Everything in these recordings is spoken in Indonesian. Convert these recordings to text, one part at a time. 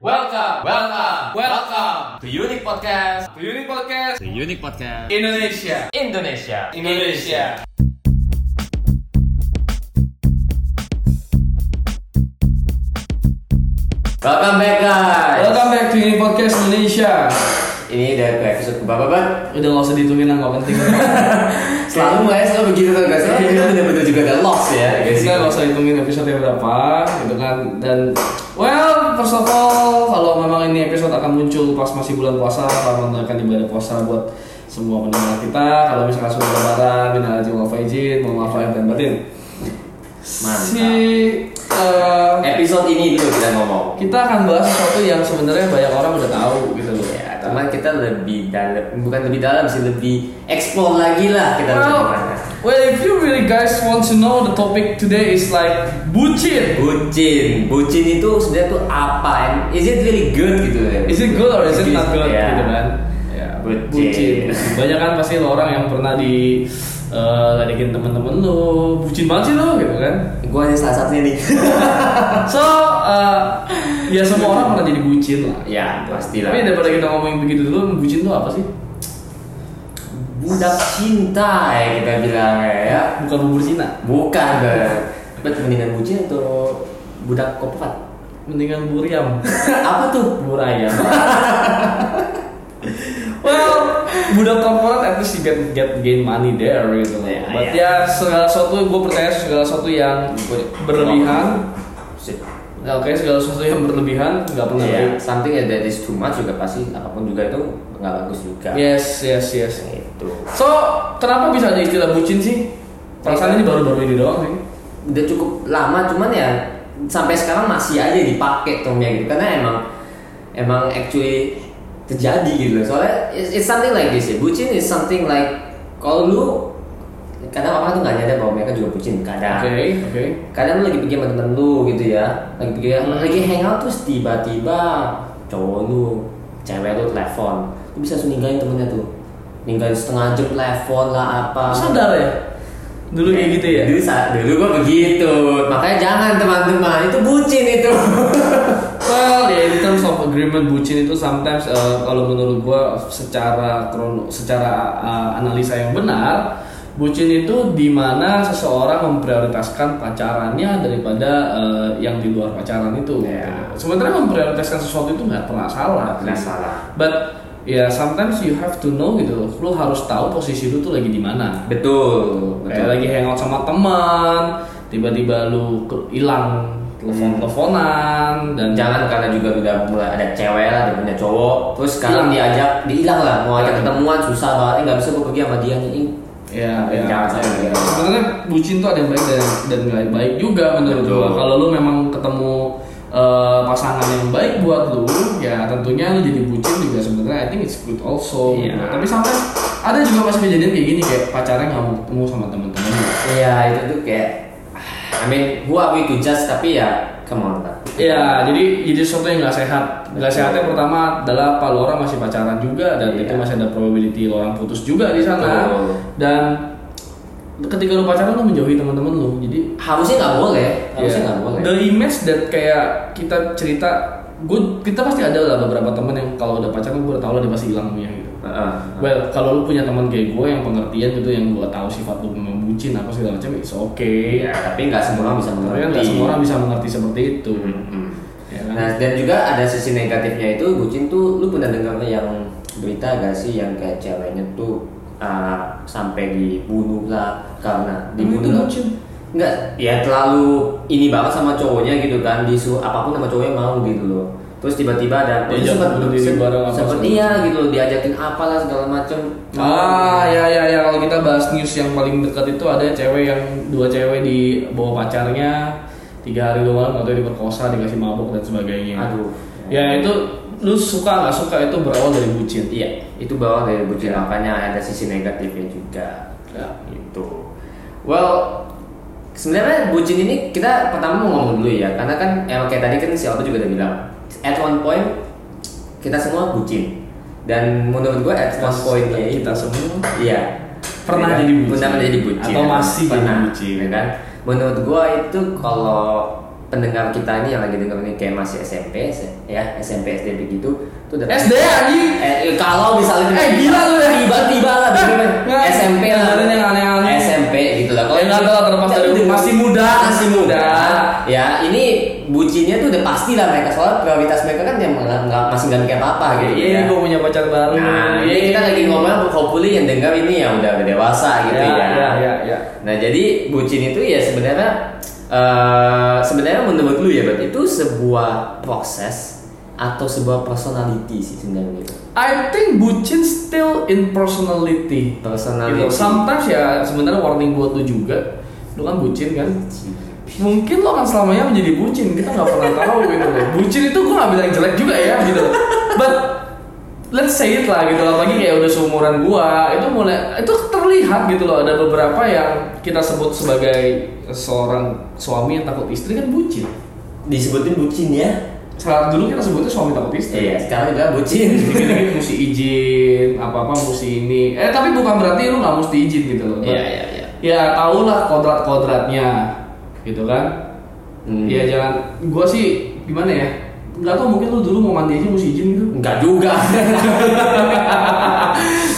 Welcome, welcome, welcome to Unique Podcast Unique Podcast to Unique Podcast Indonesia. Indonesia. Indonesia. Welcome back guys. Welcome back to Unique Podcast Indonesia. Ini udah ke episode keberapa bang? Udah nggak usah dihitungin lah, nggak penting. Selalu ya selalu begitu tuh guys. Kita bener-bener juga ada loss ya. guys. Kita nggak usah hitungin episode berapa, gitu kan. Dan well, first of all, kalau memang ini episode akan muncul pas masih bulan puasa, kalau akan ibadah puasa buat semua pendengar kita. Kalau misalkan sudah lebaran, minal aidin wal faizin, mohon maaf lahir dan batin. Mantap. Si eh, Episode ini dulu kita ngomong. kita akan bahas sesuatu yang sebenarnya banyak orang udah tahu gitu loh. Cuman kita lebih dalam, bukan lebih dalam sih, lebih explore lagi lah kita Well, well, if you really guys want to know, the topic today is like bucin. Bucin, bucin itu sebenarnya tuh apa? And is it really good gitu ya? Is it good or is it not good? Ya. Gitu kan? Ya, Bucin. Banyak kan pasti orang yang pernah di eh, ledekin temen-temen lo, bucin banget sih lo, gitu kan? Gue hanya salah satunya nih. So, eh, ya semua orang pernah jadi bucin lah. ya pastilah. Tapi daripada kita ngomongin begitu dulu, bucin tuh apa sih? budak cinta ya kita bilang ya. Bukan bubur Cina, Bukan. Bet mendingan bucin atau budak kopat? mendingan bubur yam. apa tuh? bubur ayam. well, budak korporat at least you get get gain money there gitu loh. Ya, But ya. ya segala sesuatu gue percaya segala sesuatu yang berlebihan. Ya, Oke segala sesuatu yang berlebihan nggak pernah Iya, baik. something that is too much juga pasti apa pun juga itu nggak bagus juga. Yes yes yes. Itu. So kenapa bisa ada istilah bucin sih? Perasaan ini baru-baru ini doang sih. Udah cukup lama cuman ya sampai sekarang masih aja dipakai termnya gitu karena emang emang actually terjadi gitu loh. Soalnya it's, it's something like this ya. Bucin is something like kalau lu kadang orang tuh nggak nyadar bahwa mereka juga bucin kadang. Oke oke. kadang lu lagi pergi sama temen lu gitu ya lagi pergi lagi hangout terus tiba-tiba cowok lu cewek lu telepon lu bisa langsung ninggalin temennya tuh ninggalin setengah jam telepon lah apa Sadar ya? Dulu kayak gitu ya? dulu saat dulu gua begitu makanya jangan teman-teman itu bucin itu Well, ya in terms of agreement bucin itu sometimes uh, kalau menurut gua secara krono, secara uh, analisa yang benar, bucin itu di mana seseorang memprioritaskan pacarannya daripada uh, yang di luar pacaran itu. Ya. Sebenarnya memprioritaskan sesuatu itu nggak pernah salah. Nggak salah. But ya sometimes you have to know gitu loh. Lu harus tahu posisi lu tuh lagi di mana. betul Kayak lagi hangout sama teman, tiba-tiba lu ke- hilang telepon-teleponan dan jangan karena juga udah mulai ada cewek lah dia punya cowok terus sekarang Hilang. diajak dihilang lah mau ajak ketemuan susah banget Eh, nggak bisa gua pergi sama dia nih Ya, ya. Jangan sampai. Sebenarnya bucin tuh ada yang baik dan dan nggak baik juga menurut gua. Kalau lu memang ketemu eh, pasangan yang baik buat lu, ya tentunya lu jadi bucin juga sebenarnya I think it's good also. Iya. gitu. Tapi sampai ada juga masih kejadian kayak gini kayak pacarnya nggak mau ketemu sama temen-temen. Iya itu tuh kayak I mean who are we to judge tapi ya come on lah. Iya, jadi jadi sesuatu yang nggak sehat. Nggak sehatnya pertama adalah kalau orang masih pacaran juga dan Iya. itu masih ada probability lo orang putus juga di sana. Betul. Dan ketika lu pacaran lu menjauhi teman-teman lu. Jadi Harusnya nggak boleh, harusnya Yeah. nggak boleh. The image that kayak kita cerita, gue kita pasti ada lah beberapa temen yang kalau udah pacaran gue udah tau lah dia pasti hilang punya gitu. Heeh. Well, kalau lu punya teman kayak gue yang pengertian gitu, yang gue tahu sifat lu memang bucin apa segala macam, it's okay. Ya, tapi nggak semua orang bisa Tapi mengerti. kan nggak semua orang bisa mengerti seperti itu. Mm-mm. Ya kan? Nah dan juga ada sisi negatifnya itu bucin tuh lu pernah dengar yang berita gak sih yang kayak ceweknya tuh uh, sampai dibunuh lah karena itu dibunuh bucin? Enggak, ya terlalu ini banget sama cowoknya gitu kan disuruh apa pun sama cowoknya mau gitu loh. Terus tiba-tiba ada sempat bareng apa seperti segala iya gitu diajakin apalah segala macam. Ah ya ya ya kalau kita bahas news yang paling dekat itu ada cewek yang dua cewek di bawa pacarnya tiga hari dua malam atau diperkosa dikasih mabuk dan sebagainya. Aduh. Ya itu lu suka nggak suka itu berawal dari bucin. Iya, itu bawah dari bucin Ya. makanya ada sisi negatifnya juga. Ya. Gitu. Well, sebenarnya bucin ini kita pertama mau ngomong dulu ya, karena kan emang kayak tadi kan si Alto juga udah bilang, at one point kita semua bucin. Dan menurut gua at one pointnya kita semua Iya. Pernah Ya kan? jadi bucin. Pernah menjadi bucin. Atau masih Pernah, bucin. ya kan? Menurut gua itu kalau pendengar kita ini yang lagi denger ini kayak masih SMP ya SMP SD begitu SD anjing. Eh, kalau misalnya Eh, gila lu ya. tiba-tiba lah Nggak. tiba SMP lah yang aneh-aneh. SMP gitu lah Ya, nggak tahu lah, terlepas dari masih muda. masih muda ya ini bucinnya tuh udah pasti lah mereka soalnya prioritas mereka kan yang nggak nggak- masih nggak mikir apa gitu Iya, ya gue punya pacar baru. nah ini kita lagi ngomong hopefully yang dengar ini ya udah dewasa gitu Ya, ya, ya, ya, ya. nah jadi bucin itu ya sebenarnya eh, sebenarnya menurut lu ya berarti itu sebuah proses atau sebuah personality sih sebenarnya gitu I think bucin still in personality. Personality. Gitu. Sometimes ya sebenarnya warning buat lu juga. Lu kan bucin kan? Mungkin lo akan selamanya menjadi bucin. Kita nggak pernah tahu gitu loh. Bucin itu gue nggak bilang jelek juga ya gitu. But let's say it lah gitu apalagi kayak udah seumuran gua itu mulai itu terlihat gitu loh ada beberapa yang kita sebut sebagai seorang suami yang takut istri kan bucin disebutin bucin ya saat dulu kita sebutnya suami takut istri iya. sekarang juga bucin. Dikit-dikit mesti izin apa-apa mesti ini. Eh tapi bukan berarti lu nggak mesti izin gitu loh. Iya iya iya. Ya tau lah kodrat-kodratnya gitu kan? Hmm. ya jangan. Gua sih gimana ya? Nggak tau mungkin lu dulu mau mandi aja mesti izin gitu. Enggak juga.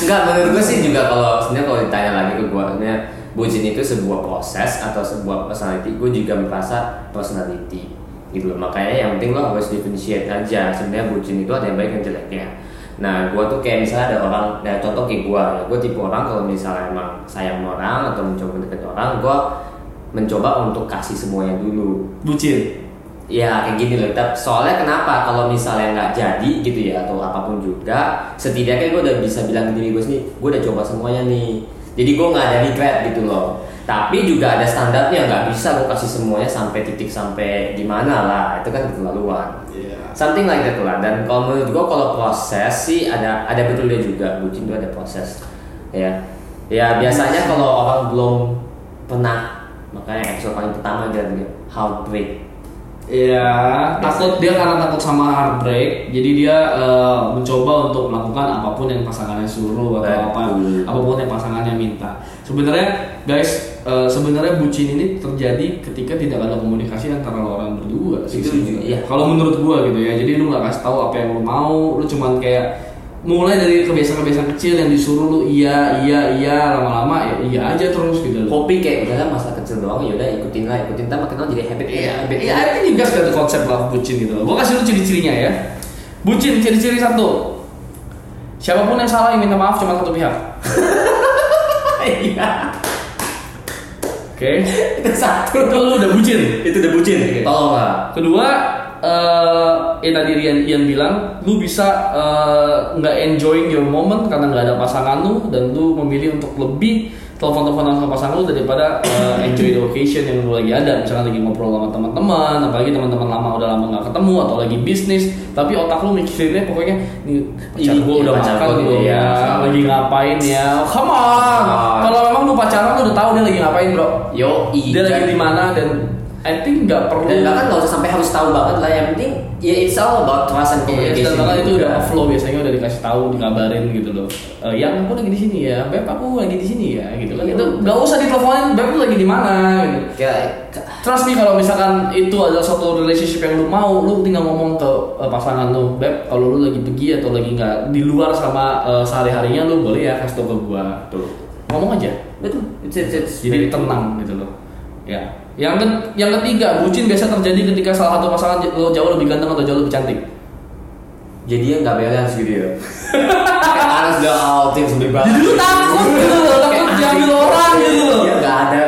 Enggak, menurut gue sih juga kalau sebenarnya kalau ditanya lagi ke sebenarnya bucin itu sebuah proses atau sebuah personality. Gue juga merasa personality gitu loh. Makanya yang penting lo harus differentiate aja. Sebenarnya bucin itu ada yang baik dan jeleknya. Nah, gue tuh kayak misalnya ada orang, nah contoh kayak gue, ya, gue tipe orang kalau misalnya emang sayang orang atau mencoba mendeket orang, gue mencoba untuk kasih semuanya dulu. bucin Ya kayak gini loh. Tapi soalnya kenapa? Kalau misalnya nggak jadi gitu ya atau apa pun juga, setidaknya gue udah bisa bilang ke diri gue sendiri, gue udah coba semuanya nih. Jadi gue nggak ada regret gitu loh. Tapi juga ada standarnya nggak bisa gue kasih semuanya sampai titik sampai di mana lah. Itu kan keterlaluan. Something like that lah. Dan kalau menurut gue kalau proses sih ada ada betulnya juga. Bucin itu ada proses. Ya. Ya biasanya kalau orang belum pernah makanya episode paling pertama dia heartbreak Iya, takut dia karena takut sama heartbreak, jadi dia eh, mencoba untuk melakukan apa pun yang pasangannya suruh atau apa, apa pun yang pasangannya minta. Sebenarnya, guys, eh, sebenarnya bucin ini terjadi ketika tidak ada komunikasi antara lo orang berdua. sih iya. Kalau menurut gua gitu ya, jadi lu nggak kasih tahu apa yang lu mau, lu cuman kayak mulai dari kebiasaan-kebiasaan kecil yang disuruh lu iya iya iya lama-lama ya iya aja terus gitu hobi kayak misalnya masa kecil doang ya udah ikutin lah ikutin tapi lama jadi habit Iya, habit iya, I think you guys got the concept of bucin gitu loh. Gue kasih lu ciri-cirinya ya. Bucin, ciri-ciri satu. Siapa pun yang salah yang minta maaf cuma satu pihak. iya Oke. itu satu Itu lu udah bucin. itu udah bucin Oke. tolong lah Kedua, eh yang tadi Rian, Ian bilang, lu bisa eh, nggak enjoying your moment karena nggak ada pasangan lu dan lu memilih untuk lebih telepon-teleponan sama pasangan lu daripada eh, enjoy the occasion yang lu lagi ada. Misalkan lagi ngobrol sama teman-teman, apalagi teman-teman lama udah lama nggak ketemu atau lagi bisnis, tapi otak lu mikirinnya pokoknya nih pacar gua udah makan iya. ya, lagi ngapain ya? Come on. on. Kalau memang lu pacaran lu udah tahu dia lagi ngapain, Bro. yo Dia lagi di mana dan I think nggak perlu dan bahkan nggak usah sampai harus tahu banget lah yang penting ya it's all about trust and Iya, communication dan bahkan itu udah flow biasanya udah dikasih tahu, dikabarin gitu loh. Eh, yang aku lagi di sini ya, beb aku lagi di sini ya, gitu kan. Iya. Itu nggak usah diteleponin, beb lu lagi di mana gitu. kayak Trust me kalau misalkan itu adalah suatu relationship yang lu mau, lu tinggal ngomong ke eh, pasangan lu, beb kalau lu lagi pergi atau lagi nggak di luar sama eh, sehari-harinya lu boleh ya kasih tau ke gua. tuh Ngomong aja. betul it's, it's, it's Jadi tenang gitu loh. Ya. Yang ke- yang ketiga, bucin biasa terjadi ketika salah satu pasangan j- jauh lebih ganteng atau jauh lebih cantik. jadi ya nggak balance gitu ya harus udah outing sampai banget Jadi lu takut gitu loh, takut diambil orang gitu loh. ya nggak ada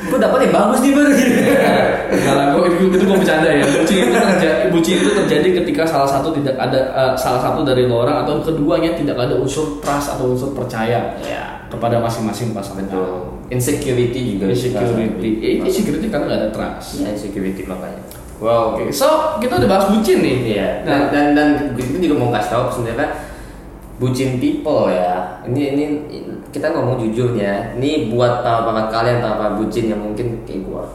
gue dapet yang bagus nih baru gitu Enggak lah, gua- itu, itu gue bercanda ya. Bucin itu terjadi, bucin itu terjadi ketika salah satu tidak ada eh, salah satu dari orang atau keduanya tidak ada unsur trust atau unsur percaya ya kepada masing-masing pasangan. betul insecurity juga Insecurity, eh, insecurity karena nggak ada trust. ya insecurity makanya wow Oke, so kita udah bahas bucin nih. Iya. Nah, Dan dan dan itu juga mau kasih tahu sebenarnya bucin people ya. Ini ini kita ngomong jujur ya. Ini buat para para kalian para para bucin yang mungkin kayak gua.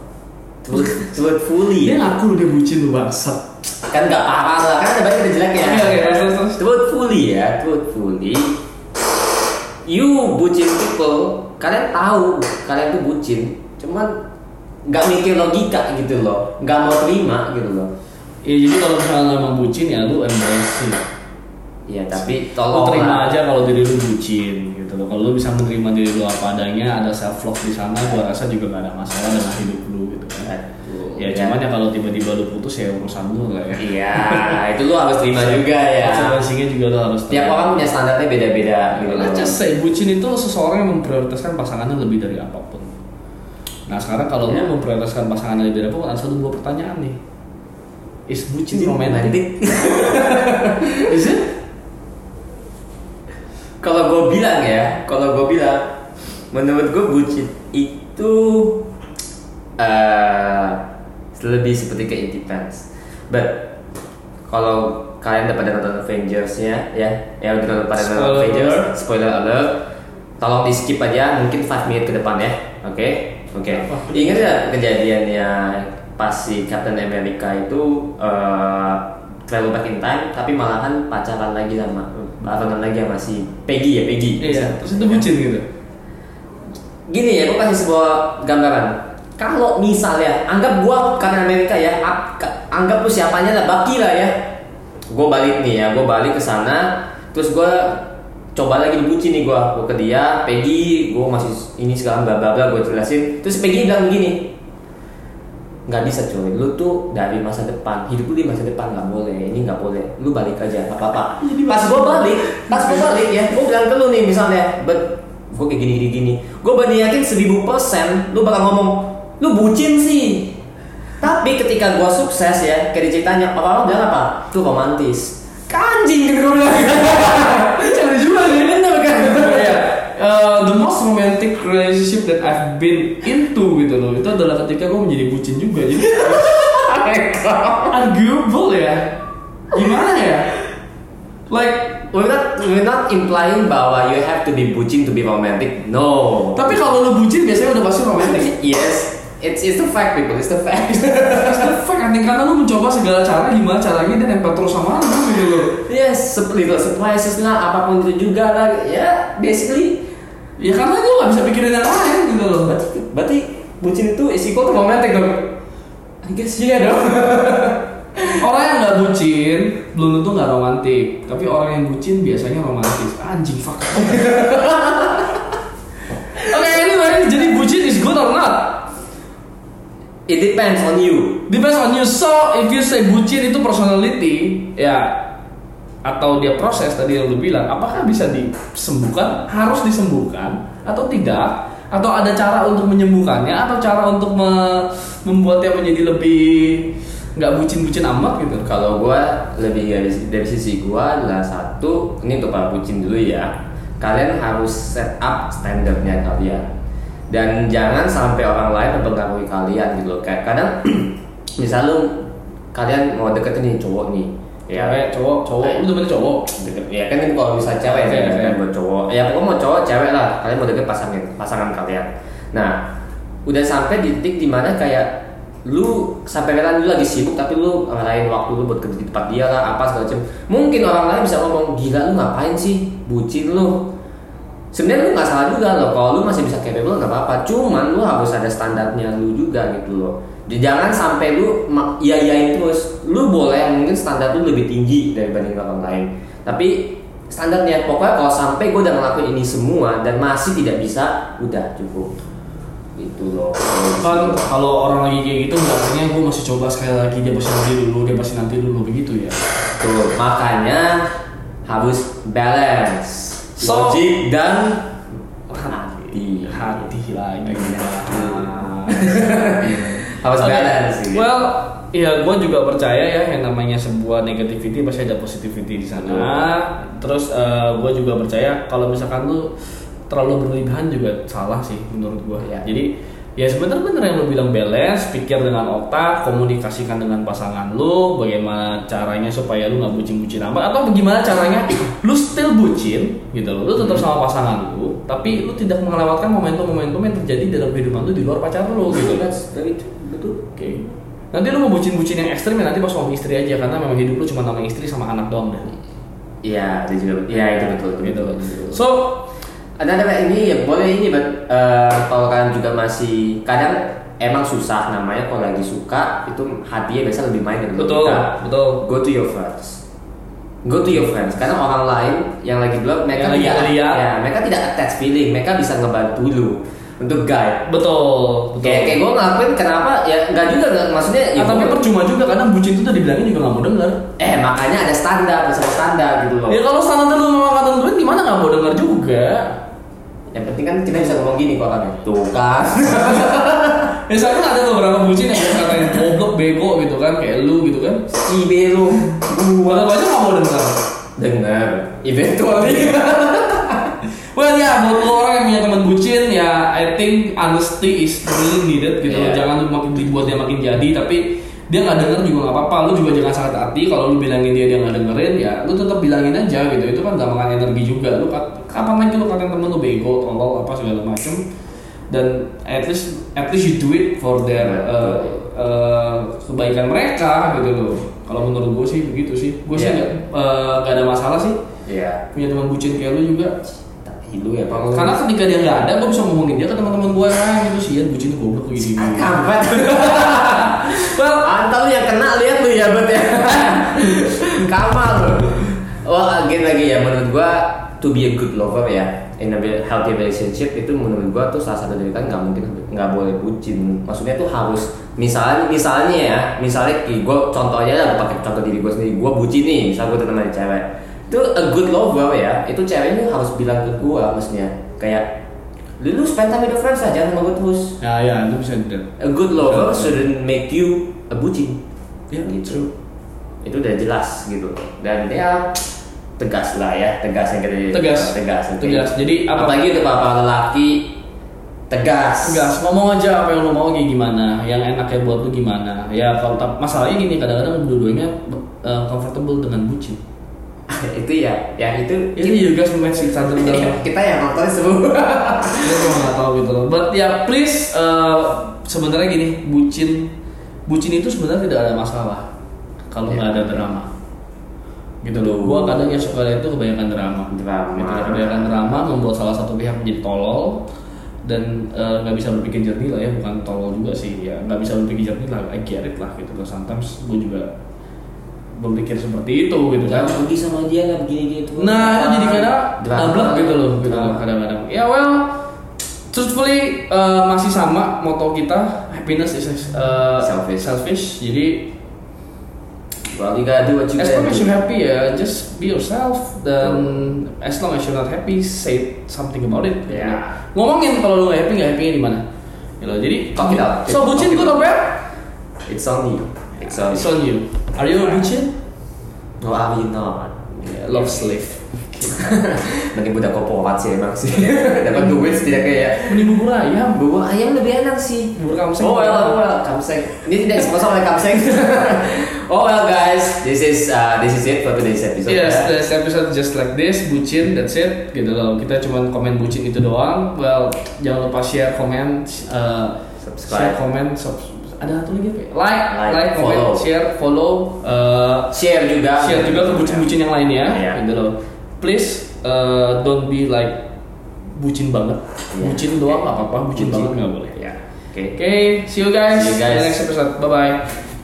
Truthfully dia ya. ngaku dia bucin lu bangsat. Kan nggak parah lah. Kan ada banyak yang jelek ya. Oke, oke, terus. Truthfully ya. Truthfully. You bucin people. Kalian tahu kalian tuh bucin. Cuman nggak mikir logika gitu loh nggak mau terima gitu loh Ya jadi kalau misalnya emang bucin ya lu embrace it. ya tapi Lu tolong terima aja kalau diri lu bucin gitu loh. Kalau lu bisa menerima diri lu apa adanya, ada self love di sana, gua rasa juga gak ada masalah dengan hidup lu gitu kan. Ya cuman ya kalau tiba-tiba lu putus ya urusan lu lah ya. iya itu lu harus terima juga ya Konsekuensinya juga lu harus tiap orang punya standarnya beda-beda gitu loh Let's just say bucin itu seseorang yang memprioritaskan pasangannya lebih dari apa pun. Nah sekarang kalau Ya. lu memprioritaskan pasangannya lebih dari apa pun, ada satu dua pertanyaan nih. Is bucin romantic. Is it? Kalau gue bilang ya kalau gue bilang menurut gue bucin itu eh lebih seperti ke it depends but kalau kalian udah pada nonton Avengers ya ya udah pada nonton Spoiler Avengers alert. spoiler alert. Tolong di skip aja mungkin 5 menit ke depan ya oke? Oke. Ingat ya kejadiannya pas si Captain America itu eh travel back in time tapi malahan pacaran lagi sama pacaran lagi sama si Peggy ya Peggy. Iya. Terus itu bucin gitu. gini ya gue kasih sebuah gambaran. Kalau misalnya anggap gua Captain America ya anggap lu siapanya lah Bucky lah ya. Gue balik nih ya gue balik ke sana terus gue coba lagi dibucin nih gue gue ke dia Peggy gue masih ini sekarang bla bla bla gue jelasin. Terus Peggy bilang begini nggak bisa coy lu tuh dari masa depan hidup lu di masa depan nggak boleh. Ini nggak boleh. Lu balik aja apa apa pas gue balik pas gue balik ya gue bilang ke lu nih misalnya bet gue kayak gini gini gini. Gue berani yakin seribu persen lu bakal ngomong lu bucin sih. Tapi ketika gue sukses ya kayak diceritanya orang-orang bilang apa tuh romantis. Kanjing gitu. gue bilang Cari juga nih. bener kan Iya. Uh, the most romantic relationship that I've been into gitu loh. Itu adalah ketika gue menjadi bucin juga jadi arguable ya? Gimana ya? Like We're not, we're not implying bahwa you have to be bucin to be romantic. No. tapi kalau lu bucin biasanya udah pasti romantis yes, it's it's the fact people, it's the fact. It's the fact karena lu mencoba segala cara gimana caranya dia nempel terus sama lu gitu loh. Yes, seperti itu. Surprises lah, apa pun itu juga lah. Ya, basically, ya karena lu gak bisa pikirin yang lain gitu loh berarti, berarti bucin itu is equal to romantic dong. I guess iya dong. orang yang nggak bucin belum tentu nggak romantis tapi orang yang bucin biasanya romantis anjing fuck Oke, anyway, jadi bucin is good or not? It depends on you. Depends on you. So, if you say bucin itu personality, ya atau dia proses tadi yang lu bilang, apakah bisa disembuhkan? Harus disembuhkan atau tidak? Atau ada cara untuk menyembuhkannya atau cara untuk me- membuatnya menjadi lebih nggak bucin-bucin amat gitu? Kalau gua lebih dari, dari sisi gua adalah satu, ini untuk para bucin dulu ya. Kalian harus set up standarnya kalian. Dan jangan sampai orang lain mempengaruhi kalian gitu loh. Kayak kadang misal lu kalian mau deketin nih cowok nih. Ya, Cewek, cowok, cowok, lu demen cowok. deket ya kan kalau bisa cewek ya kan? buat cowok. Ya pokoknya mau cowok cewek lah. Kalian mau deket pasangan pasangan kalian. Nah udah sampai di titik di mana kayak lu sampai kalian lu lagi sibuk tapi lu ngalahin waktu lu buat kerja di tempat dia lah apa segala macam. Mungkin orang lain bisa ngomong gila lu ngapain sih? Bucin lu sebenarnya lu nggak salah juga loh kalau lu masih bisa capable nggak apa-apa. Cuman lu harus ada standarnya lu juga gitu loh. Jadi jangan sampai lu iyain terus. Lu boleh mungkin standar lu lebih tinggi dibanding orang lain. Tapi standarnya pokoknya kalau sampai gue udah ngelakuin ini semua dan masih tidak bisa udah cukup. Itu loh. Kan kalau orang lagi kayak gitu nggak artinya gue masih coba sekali lagi dia pasti nanti dulu dia pasti nanti dulu begitu ya. tuh makanya harus balance So- logik dan hati Hati lagi. harus balance gitu. Well, iya, gue juga percaya ya yang namanya sebuah negativity pasti ada positivity di sana. Terus gue juga percaya kalau misalkan lu terlalu berlebihan juga salah sih menurut gue. Iya. Jadi ya sebenarnya bener yang lu bilang balance, pikir dengan otak, komunikasikan dengan pasangan lu, bagaimana caranya supaya lu nggak bucin-bucin amat atau bagaimana caranya lu still bucin gitu loh, lu tetap sama pasangan lu, tapi lu tidak melewatkan momentum-momentum yang terjadi dalam kehidupan lu di luar pacar lu gitu. That's very true. betul Oke. Nanti lu mau bucin-bucin yang ekstrim ya nanti pas suami istri aja karena memang hidup lu cuma sama istri sama anak doang dah. Iya, itu juga. Iya, itu betul, itu Gitu. betul. So, ada ada ini ya boleh ini but eh, kalau kalian juga masih kadang emang susah namanya kalau lagi suka itu hatinya biasa lebih main dari Betul, kita. betul. Go to your friends. Go to your friends karena orang lain yang lagi dulu mereka Yang tidak ya, mereka tidak attach feeling, mereka bisa ngebantu lu untuk guide. Betul, betul. Kayak kayak gue ngelakuin kenapa ya nggak juga nggak maksudnya ya tapi gua- percuma juga kadang bucin itu udah dibilangin juga nggak mau denger. eh makanya ada standar, masalah standar gitu loh. Ya kalau standar lu memang kata tentuin gimana nggak mau denger juga. Yang penting kan kita bisa ngomong gini kok kan. Tuh kan. Misalkan ada beberapa bucin yang katain goblok, bego gitu kan, kayak lu gitu kan. si lu Gua aja nggak mau denger. dengar eventually. Well ya, buat lo orang yang punya teman bucin ya, I think honesty is really needed gitu. loh. Iya. Jangan lu makin dibuat dia makin jadi, tapi dia nggak denger juga nggak apa-apa. Lu juga jangan sakit hati kalau lu bilangin dia dia nggak dengerin ya, lu tetap bilangin aja gitu. Itu kan gak makan energi juga. Lu kapan lagi lu katain temen lu bego, tolol apa segala macem. Dan at least at least you do it for their uh, uh, kebaikan mereka gitu loh. Kalau menurut gue sih begitu sih. Gue sih Iya. nggak uh, nggak ada masalah sih Iya. punya teman bucin kayak lu juga. Lu ya Pak. Karena ketika dia nggak ada, gue bisa ngomongin dia ke teman-teman gue ah gitu sih bucin tuh goblok gini. kampret. Well, Antal lu yang kena lihat lu ya bet ya. Kamal. Wah, again lagi ya menurut gua to be a good lover ya in a healthy relationship itu menurut gua tuh salah satu dari kan nggak mungkin nggak boleh bucin. Maksudnya tuh harus misalnya misalnya ya misalnya ki gua contoh aja lah pakai contoh diri gua sendiri gua bucin nih misal gua teman cewek itu a good lover ya itu ceweknya harus bilang ke gua maksudnya kayak lu spend time with your friends aja sama gua terus ya ya itu bisa dilihat. A good lover Betul. shouldn't make you a bucin. Ya, gitu. Itu udah jelas gitu. Dan ya tegas lah ya, tegas yang kita Tegas. tegas. Tegas. Jadi apa- apalagi untuk para lelaki tegas. Tegas, ngomong aja apa yang lo mau kayak gimana, yang enaknya buat lu gimana. Ya kalau masalahnya gini kadang-kadang dua-duanya uh, comfortable dengan bucin. Itu ya, yang itu Itu you guys match each other kita, kita yang nonton semua. Gue cuma nggak tahu gitu loh. But ya please uh, sebenarnya gini, bucin bucin itu sebenarnya tidak ada masalah kalau Iya. nggak ada drama. Gitu loh. Gua kadang yang suka itu kebanyakan drama. Drama. Gitu, kebanyakan drama membuat salah satu pihak menjadi tolol dan uh, nggak bisa berpikir jernih lah ya bukan tolol juga sih ya nggak bisa berpikir jernih lah I get it lah gitu loh sometimes gue juga berpikir seperti itu gitu kan pergi sama dia lah begini gitu. Nah itu jadi kadang double gitu loh, gitu loh kadang-kadang. Ya well, truthfully uh, masih sama moto kita happiness is uh, Selfish. selfish. Jadi Well, you gotta do what you as long as you're happy ya, just be yourself. Dan as long as you're not happy, say something about it. Ya. Ngomongin kalau lu gak happy, gak happy di mana? Gitu. Jadi Talk it out. So bucin good or bad? It's on you. It's on It's on you. Are you a bucin? No, are you not? Yeah, love slave. Makin budak korporat sih emang sih. Dapat duit setidaknya ya. Mending bubur ayam. Bubur ayam lebih enak sih. Bubur kamseng. Oh well, oh well, kamseng. Ini tidak sponsor oleh kamseng. oh well guys, this is uh, this is it for today's episode. Yes, ya. this episode just like this, bucin, that's it, gitu loh. Kita cuma komen bucin itu doang. Well, jangan lupa share, komen, uh, Subscribe. share, komen, sub- ada satu lagi apa? ya? Like, Like, like, comment, follow. share, follow, uh, Share juga. share juga ke bucin-bucin yang lainnya, Iya. gitu loh. Please, uh, don't be like bucin banget. Iya. Bucin doang nggak apa-apa, bucin, banget nggak boleh. Ya. Oke. Oke, see you guys. See you guys. in the next episode. Bye bye.